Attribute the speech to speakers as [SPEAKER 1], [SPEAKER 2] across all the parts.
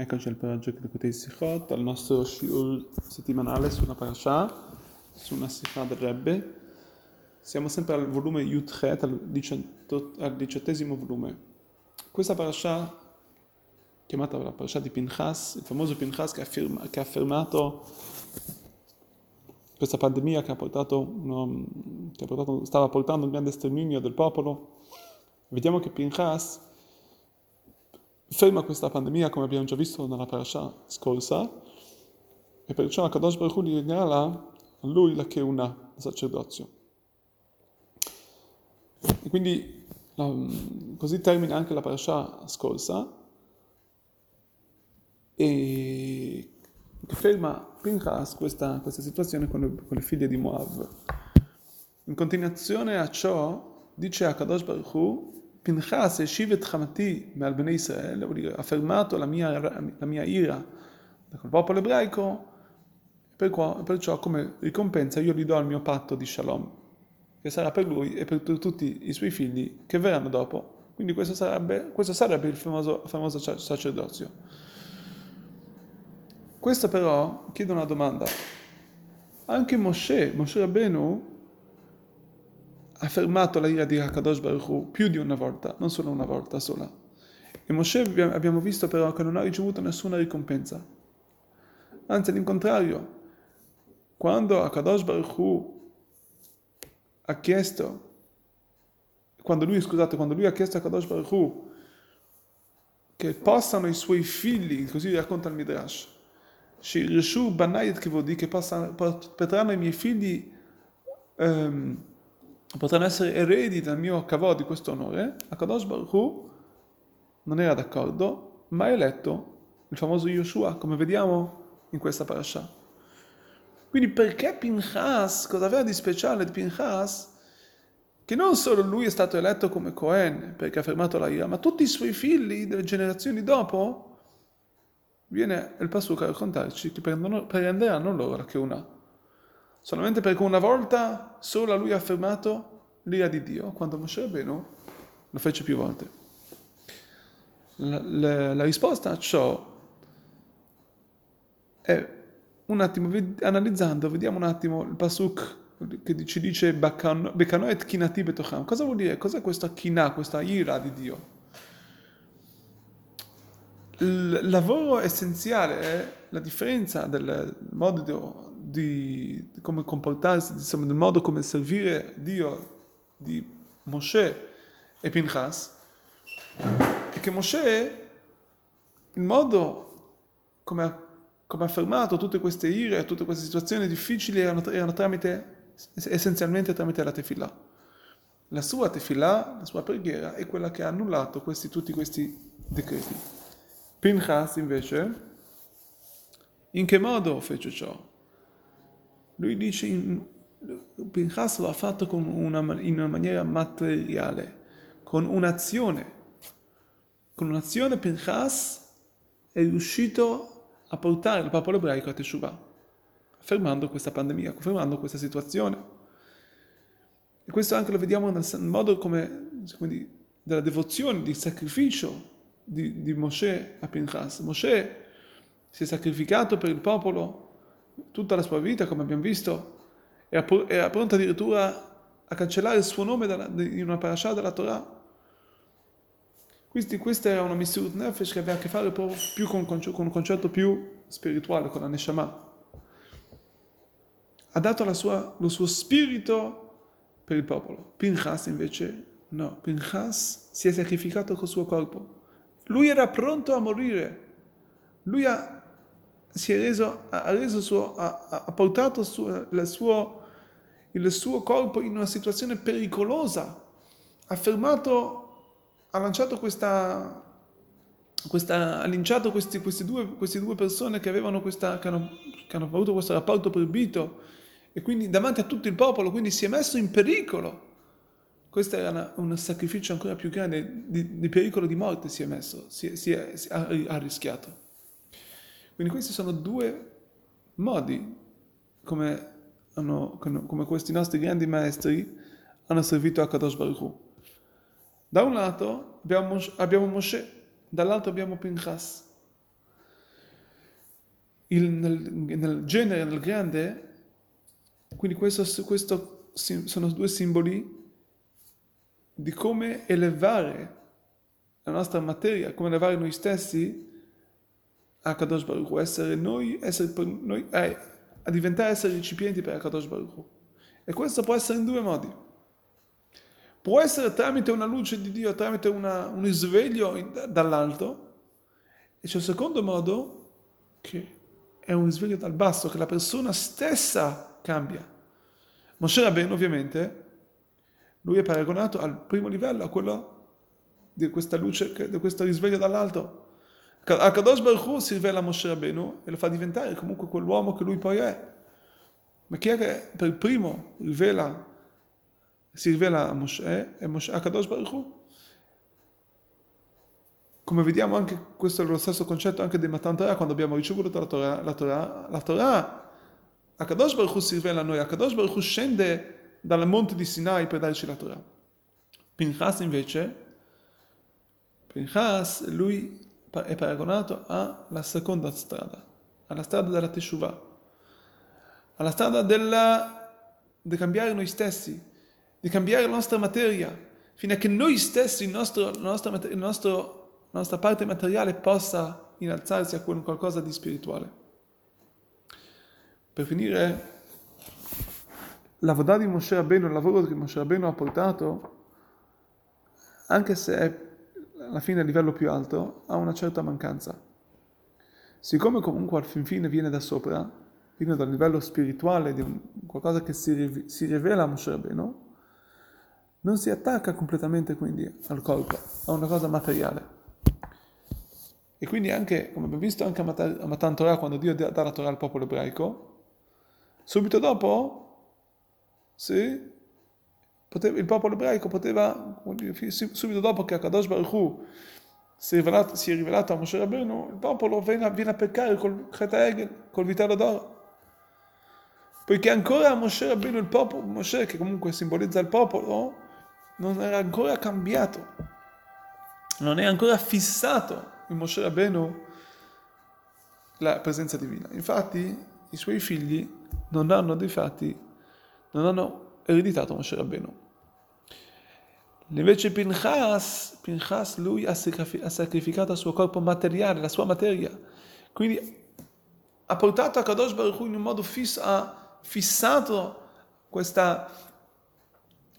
[SPEAKER 1] Eccoci al paraggio Kedukotei Sichot, al nostro shiur settimanale su una parasha, su una sikha del Rebbe. Siamo sempre al volume Yudchet, al, al diciottesimo volume. Questa parasha, chiamata la parasha di Pinchas, il famoso Pinchas che, afferma, che ha affermato questa pandemia che, portato uno, che portato, stava portando un grande sterminio del popolo. Vediamo che Pinchas ferma questa pandemia come abbiamo già visto nella parasha scorsa e perciò Akadosh Baruch Hu gli regala a lui la Keuna, il sacerdozio. E quindi la, così termina anche la parasha scorsa e ferma Pinchas questa, questa situazione con le, con le, figlie di Moab. In continuazione a ciò dice Akadosh Baruch Hu Pinchas Shivet Hamati al Bnei Israele, vuol dire affermato la mia, la mia ira dal popolo ebraico, perciò come ricompensa io gli do il mio patto di Shalom, che sarà per lui e per tutti i suoi figli che verranno dopo. Quindi questo sarebbe, questo sarebbe il famoso, famoso sacerdozio. Questo però chiede una domanda. Anche Moshe, Moshe Rabbenu, ha fermato la ira di Hakadosh Baruch Hu più di una volta, non solo una volta sola. E Moshe abbiamo visto però che non ha ricevuto nessuna ricompensa. Anzi, all'incontrario, quando Hakadosh Baruch Hu ha chiesto, quando lui, scusate, quando lui ha chiesto a Hakadosh Baruch Hu che possano i suoi figli, così racconta il Midrash, che possano, potranno i miei figli um, potranno essere eredi del mio kavod di questo onore, Akadosh Baruch Hu non era d'accordo, ma ha eletto il famoso Yoshua, come vediamo in questa parasha. Quindi perché Pinchas, cosa aveva di speciale di Pinchas? Che non solo lui è stato eletto come Cohen, perché ha fermato la ira, ma tutti i suoi figli delle generazioni dopo, viene il Pasuk a raccontarci che prenderanno loro la Keuna solamente perché una volta solo lui ha affermato l'ira di Dio, quando Moshe Rabbeinu lo fece più volte. La, la, la risposta a ciò è un attimo, analizzando, vediamo un attimo il pasuk che ci dice Bekano et kinati betocham. Cosa vuol dire? Cos'è questa kina, questa ira di Dio? Il lavoro essenziale la differenza del modo di, di come comportarsi, insomma, del modo come servire Dio di Moshe e Pinchas, è che Moshe, il modo come ha, come ha affermato tutte queste ire, tutte queste situazioni difficili erano, erano tramite, essenzialmente tramite la tefillah. La sua tefillah, la sua preghiera, è quella che ha annullato questi, tutti questi decreti. Pinchas invece, in che modo fece ciò? Lui dice, in, Pinchas lo ha fatto una, in una maniera materiale, con un'azione. Con un'azione Pinchas è riuscito a portare il popolo ebraico a Teshuvah, fermando questa pandemia, fermando questa situazione. E questo anche lo vediamo nel modo come, quindi, della devozione, di sacrificio di, di Moshe a Pinchas. Moshe si è sacrificato per il popolo tutta la sua vita, come abbiamo visto, era, era pronto addirittura a cancellare il suo nome dalla, in una parasha della Torah. Quindi questa era una Misirut Nefesh che aveva a che fare più con, con, un concetto più spirituale, con la Neshama. Ha dato sua, lo suo spirito per il popolo. Pinchas invece no, Pinchas si è sacrificato col suo corpo. Lui era pronto a morire. Lui ha si è reso, ha, reso suo, ha, ha portato suo, suo, il suo corpo in una situazione pericolosa, ha fermato, ha lanciato questa, questa ha linciato questi, questi, due, queste due persone che, avevano questa, che, hanno, che hanno avuto questo rapporto proibito e quindi davanti a tutto il popolo, quindi si è messo in pericolo. Questo era una, un sacrificio ancora più grande, di, di, pericolo di morte si è messo, si, si è, si ha, ha rischiato. Quindi questi sono due modi come, hanno, come questi nostri grandi maestri hanno servito a Kadosh Baruch Hu. Da un lato abbiamo, abbiamo Moshe, dall'altro abbiamo Pinchas. il, nel, nel, genere, nel grande, quindi questo, questo sono due simboli di come elevare la nostra materia, come elevare noi stessi a Kadosh Baruch essere noi, essere noi eh, a diventare essere recipienti per Kadosh Baruch. E questo può essere in due modi. Può essere tramite una luce di Dio, tramite una, un risveglio dall'alto, e c'è il secondo modo che è un risveglio dal basso, che la persona stessa cambia. Moshe Rabbeinu ovviamente, lui è paragonato al primo livello, a quello di questa luce, di questo risveglio dall'alto. A Kadosh Baruch si rivela a Moshe Rabbeinu e lo fa diventare comunque quell'uomo che lui poi è. Ma chi è che per primo rivela, si rivela a Moshe? È Moshe, a Kadosh Baruch. Come vediamo anche, questo è lo stesso concetto anche di Matan Torah, quando abbiamo ricevuto la Torah, la Torah, la Torah a Kadosh Baruch si rivela a noi, a Kadosh Baruch scende dal monte di Sinai per darci la Torah. Pinchas invece, Pinchas, lui è paragonato alla seconda strada, alla strada della Teshuvah, alla strada della, di cambiare noi stessi, di cambiare la nostra materia, fino a che noi stessi, il nostro, la, nostra, il nostro, la nostra parte materiale possa innalzarsi a qualcosa di spirituale. Per finire, la Vodah di Moshe Rabbeinu, il lavoro che Moshe Rabbeinu ha portato, anche se è alla fine a livello più alto, ha una certa mancanza. Siccome comunque al fin fine viene da sopra, viene dal livello spirituale di qualcosa che si, si rivela a Moshe Rabbeinu, non si attacca completamente quindi al corpo, a una cosa materiale. E quindi anche, come abbiamo visto anche a Matan Torah, quando Dio dà la Torah al popolo ebraico, subito dopo, sì, poteva, il popolo ebraico poteva, subito dopo che Akadosh Baruch si è rivelato, si è rivelato a Moshe Rabbeinu, il popolo viene, viene a peccare col Chet col vitello d'oro. Poiché ancora Moshe Rabbeinu, il popolo, Moshe che comunque simbolizza il popolo, non era ancora cambiato, non è ancora fissato in Moshe Rabbeinu la presenza divina. Infatti i suoi figli non hanno dei fatti, non hanno ereditato Moshe Rabbeinu. Invece Pinchas, Pinchas lui ha sacrificato il suo corpo materiale, la sua materia. Quindi ha portato a Kadosh Baruch in un modo fisso, ha fissato questa,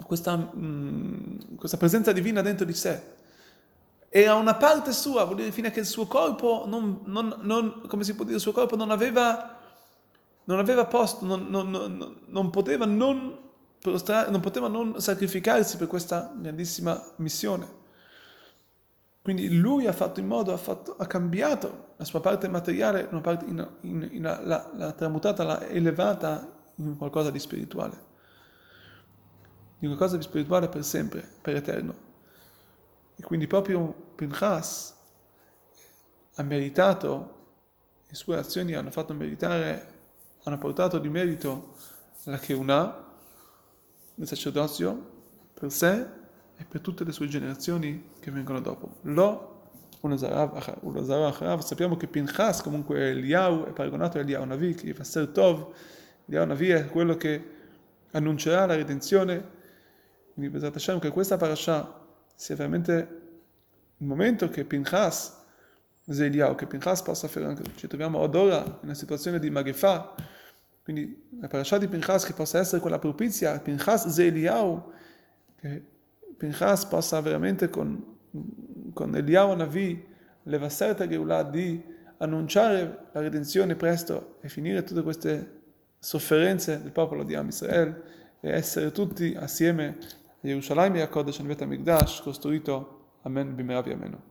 [SPEAKER 1] questa, mh, questa presenza divina dentro di sé. Era una parte sua, vuol dire fino a che il suo corpo non, non, non, come si può dire, il suo corpo non aveva, non aveva posto, non poteva non non poteva non sacrificarsi per questa grandissima missione. Quindi lui ha fatto in modo, ha, fatto, ha cambiato la sua parte materiale, una parte in, in, in, l'ha, l'ha tramutata, l'ha elevata in qualcosa di spirituale. In qualcosa di spirituale per sempre, per eterno. E quindi proprio Pinchas ha meritato, le sue azioni hanno fatto meritare, hanno portato di merito la Keunah, del sacerdozio per sé e per tutte le sue generazioni che vengono dopo. Lo sappiamo che Pinchas comunque Eliyahu, è paragonato a Eliyahu Navi, che fa ser Tov, Eliyahu Navi è quello che annuncerà la redenzione. Quindi Bezat Hashem che questa parasha sia veramente il momento che Pinchas, Eliyahu, che Pinchas possa fare anche, ci troviamo ad ora in una situazione di Magefà, quindi la parasha di Pinchas che possa essere quella propizia, Pinchas Zeliau, che Pinchas possa veramente con, con Eliyahu Navi, Levasseret Geulah, di annunciare la redenzione presto e finire tutte queste sofferenze del popolo di Am Israel e essere tutti assieme a Gerusalemme e a Kodesh, nel Bet HaMikdash, costruito, Amen, bimeravi ameno.